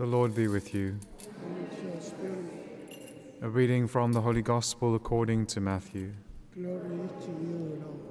The Lord be with you. A reading from the Holy Gospel according to Matthew. Glory to you, Lord.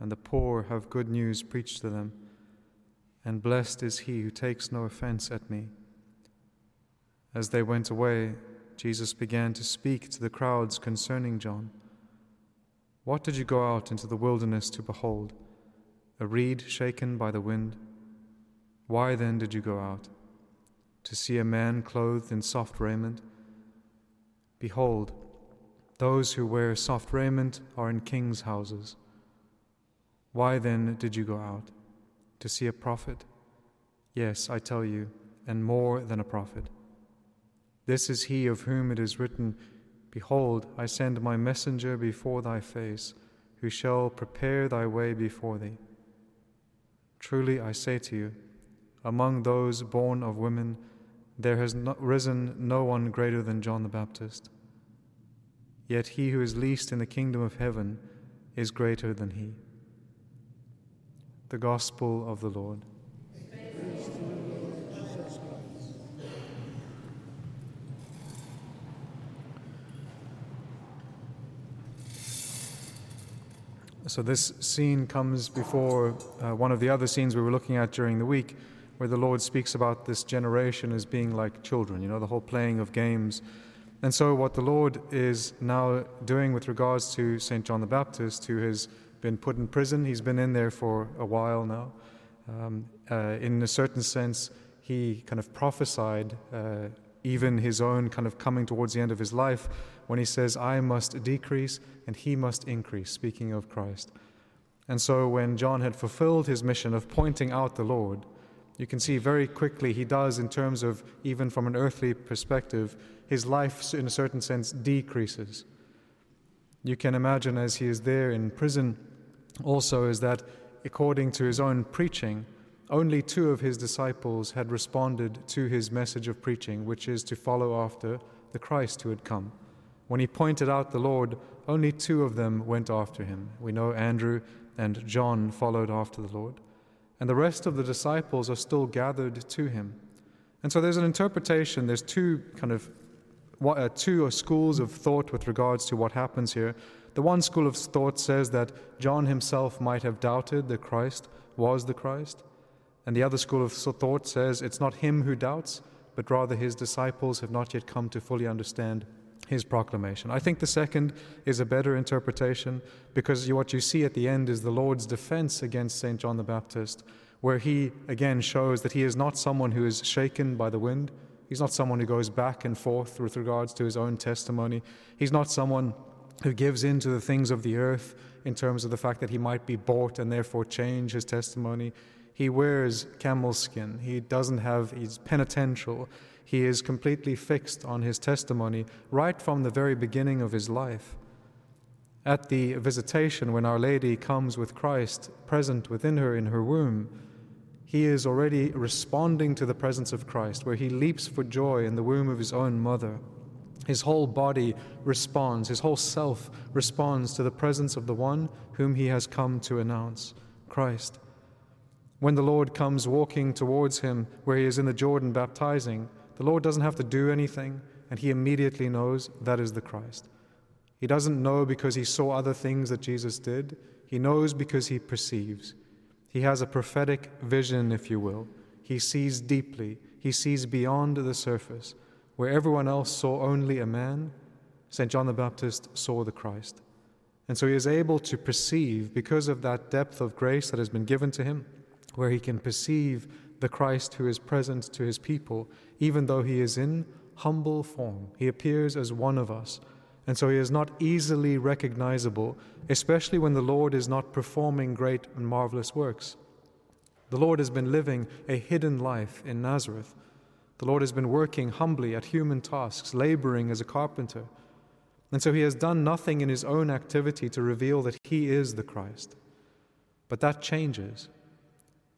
and the poor have good news preached to them. And blessed is he who takes no offense at me. As they went away, Jesus began to speak to the crowds concerning John. What did you go out into the wilderness to behold? A reed shaken by the wind? Why then did you go out? To see a man clothed in soft raiment? Behold, those who wear soft raiment are in kings' houses. Why then did you go out? To see a prophet? Yes, I tell you, and more than a prophet. This is he of whom it is written, Behold, I send my messenger before thy face, who shall prepare thy way before thee. Truly I say to you, among those born of women, there has risen no one greater than John the Baptist. Yet he who is least in the kingdom of heaven is greater than he. The Gospel of the Lord. So, this scene comes before uh, one of the other scenes we were looking at during the week, where the Lord speaks about this generation as being like children, you know, the whole playing of games. And so, what the Lord is now doing with regards to St. John the Baptist, who has been put in prison. He's been in there for a while now. Um, uh, in a certain sense, he kind of prophesied uh, even his own kind of coming towards the end of his life when he says, I must decrease and he must increase, speaking of Christ. And so when John had fulfilled his mission of pointing out the Lord, you can see very quickly he does, in terms of even from an earthly perspective, his life, in a certain sense, decreases. You can imagine as he is there in prison, also, is that according to his own preaching, only two of his disciples had responded to his message of preaching, which is to follow after the Christ who had come. When he pointed out the Lord, only two of them went after him. We know Andrew and John followed after the Lord. And the rest of the disciples are still gathered to him. And so there's an interpretation, there's two kind of uh, two schools of thought with regards to what happens here. The one school of thought says that John himself might have doubted that Christ was the Christ. And the other school of thought says it's not him who doubts, but rather his disciples have not yet come to fully understand his proclamation. I think the second is a better interpretation because what you see at the end is the Lord's defense against St. John the Baptist, where he again shows that he is not someone who is shaken by the wind. He's not someone who goes back and forth with regards to his own testimony. He's not someone who gives in to the things of the earth in terms of the fact that he might be bought and therefore change his testimony. He wears camel skin. He doesn't have, he's penitential. He is completely fixed on his testimony right from the very beginning of his life. At the visitation, when Our Lady comes with Christ present within her in her womb, he is already responding to the presence of Christ, where he leaps for joy in the womb of his own mother. His whole body responds, his whole self responds to the presence of the one whom he has come to announce Christ. When the Lord comes walking towards him, where he is in the Jordan baptizing, the Lord doesn't have to do anything, and he immediately knows that is the Christ. He doesn't know because he saw other things that Jesus did, he knows because he perceives. He has a prophetic vision, if you will. He sees deeply, he sees beyond the surface. Where everyone else saw only a man, St. John the Baptist saw the Christ. And so he is able to perceive, because of that depth of grace that has been given to him, where he can perceive the Christ who is present to his people, even though he is in humble form. He appears as one of us. And so he is not easily recognizable, especially when the Lord is not performing great and marvelous works. The Lord has been living a hidden life in Nazareth. The Lord has been working humbly at human tasks, laboring as a carpenter. And so he has done nothing in his own activity to reveal that he is the Christ. But that changes.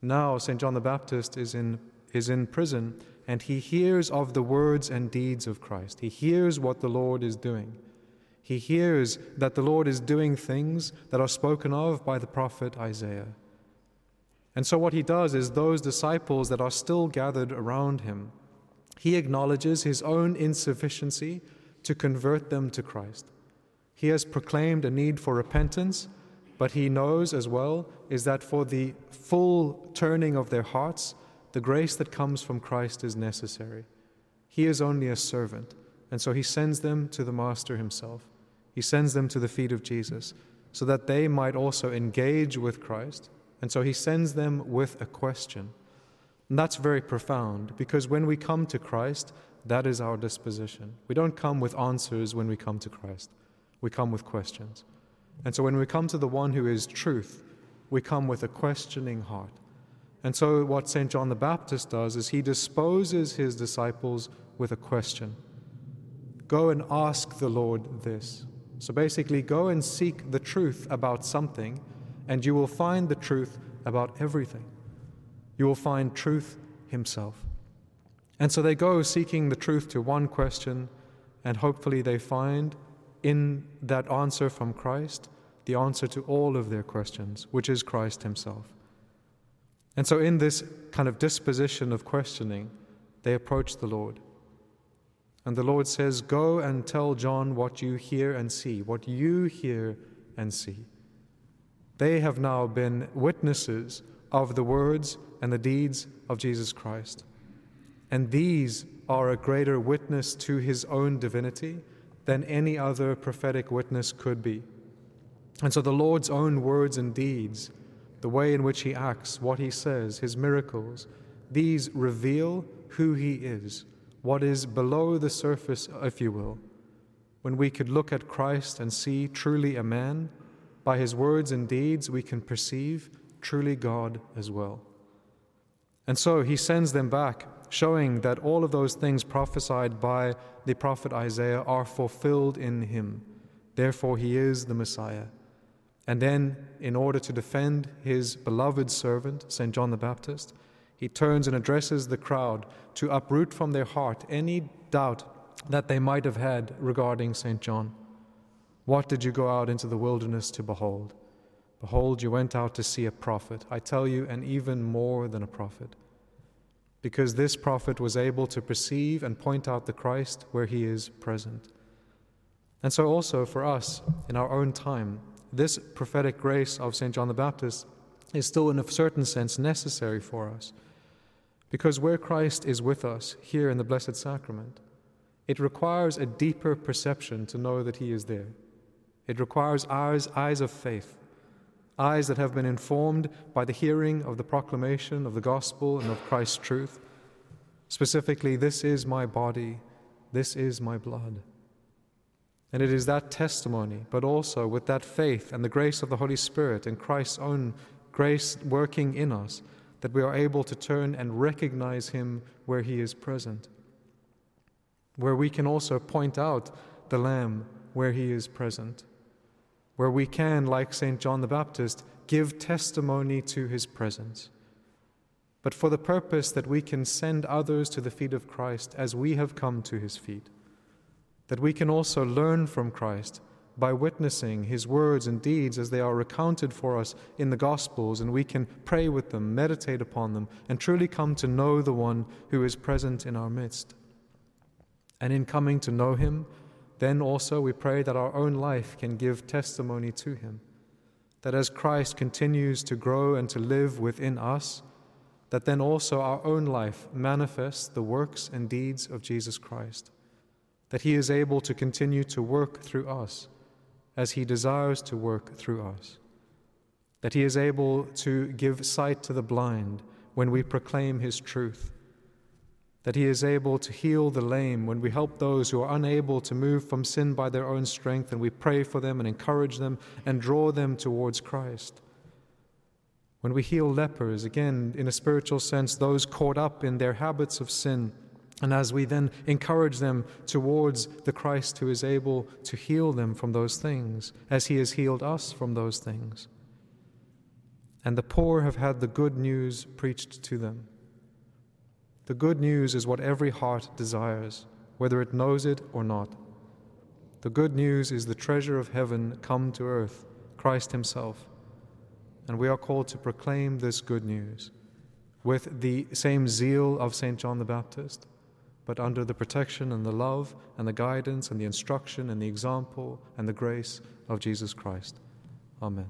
Now, St. John the Baptist is in, is in prison and he hears of the words and deeds of Christ. He hears what the Lord is doing. He hears that the Lord is doing things that are spoken of by the prophet Isaiah. And so, what he does is, those disciples that are still gathered around him, he acknowledges his own insufficiency to convert them to Christ. He has proclaimed a need for repentance, but he knows as well is that for the full turning of their hearts, the grace that comes from Christ is necessary. He is only a servant, and so he sends them to the Master himself. He sends them to the feet of Jesus so that they might also engage with Christ. And so he sends them with a question. And that's very profound because when we come to Christ, that is our disposition. We don't come with answers when we come to Christ, we come with questions. And so when we come to the one who is truth, we come with a questioning heart. And so, what St. John the Baptist does is he disposes his disciples with a question Go and ask the Lord this. So, basically, go and seek the truth about something, and you will find the truth about everything. You will find truth himself. And so they go seeking the truth to one question, and hopefully they find in that answer from Christ the answer to all of their questions, which is Christ Himself. And so, in this kind of disposition of questioning, they approach the Lord. And the Lord says, Go and tell John what you hear and see, what you hear and see. They have now been witnesses of the words and the deeds of Jesus Christ. And these are a greater witness to his own divinity than any other prophetic witness could be. And so the Lord's own words and deeds, the way in which he acts, what he says, his miracles, these reveal who he is, what is below the surface, if you will. When we could look at Christ and see truly a man, by his words and deeds we can perceive truly God as well. And so he sends them back showing that all of those things prophesied by the prophet Isaiah are fulfilled in him. Therefore, he is the Messiah. And then, in order to defend his beloved servant, St. John the Baptist, he turns and addresses the crowd to uproot from their heart any doubt that they might have had regarding St. John. What did you go out into the wilderness to behold? Behold, you went out to see a prophet. I tell you, and even more than a prophet because this prophet was able to perceive and point out the Christ where he is present. And so, also for us in our own time, this prophetic grace of St. John the Baptist is still, in a certain sense, necessary for us. Because where Christ is with us here in the Blessed Sacrament, it requires a deeper perception to know that He is there. It requires eyes, eyes of faith eyes that have been informed by the hearing of the proclamation of the gospel and of Christ's truth. Specifically, this is my body, this is my blood. And it is that testimony, but also with that faith and the grace of the Holy Spirit and Christ's own grace working in us, that we are able to turn and recognize Him where He is present. Where we can also point out the Lamb where He is present where we can, like St. John the Baptist, give testimony to his presence, but for the purpose that we can send others to the feet of Christ as we have come to his feet, that we can also learn from Christ by witnessing his words and deeds as they are recounted for us in the Gospels, and we can pray with them, meditate upon them, and truly come to know the one who is present in our midst. And in coming to know him, then also we pray that our own life can give testimony to him. That as Christ continues to grow and to live within us, that then also our own life manifests the works and deeds of Jesus Christ. That he is able to continue to work through us as He desires to work through us. That He is able to give sight to the blind when we proclaim His truth. That He is able to heal the lame when we help those who are unable to move from sin by their own strength and we pray for them and encourage them and draw them towards Christ. When we heal lepers, again, in a spiritual sense, those caught up in their habits of sin and as we then encourage them towards the Christ who is able to heal them from those things, as he has healed us from those things. And the poor have had the good news preached to them. The good news is what every heart desires, whether it knows it or not. The good news is the treasure of heaven come to earth, Christ Himself. And we are called to proclaim this good news with the same zeal of St. John the Baptist but under the protection and the love and the guidance and the instruction and the example and the grace of Jesus Christ. Amen.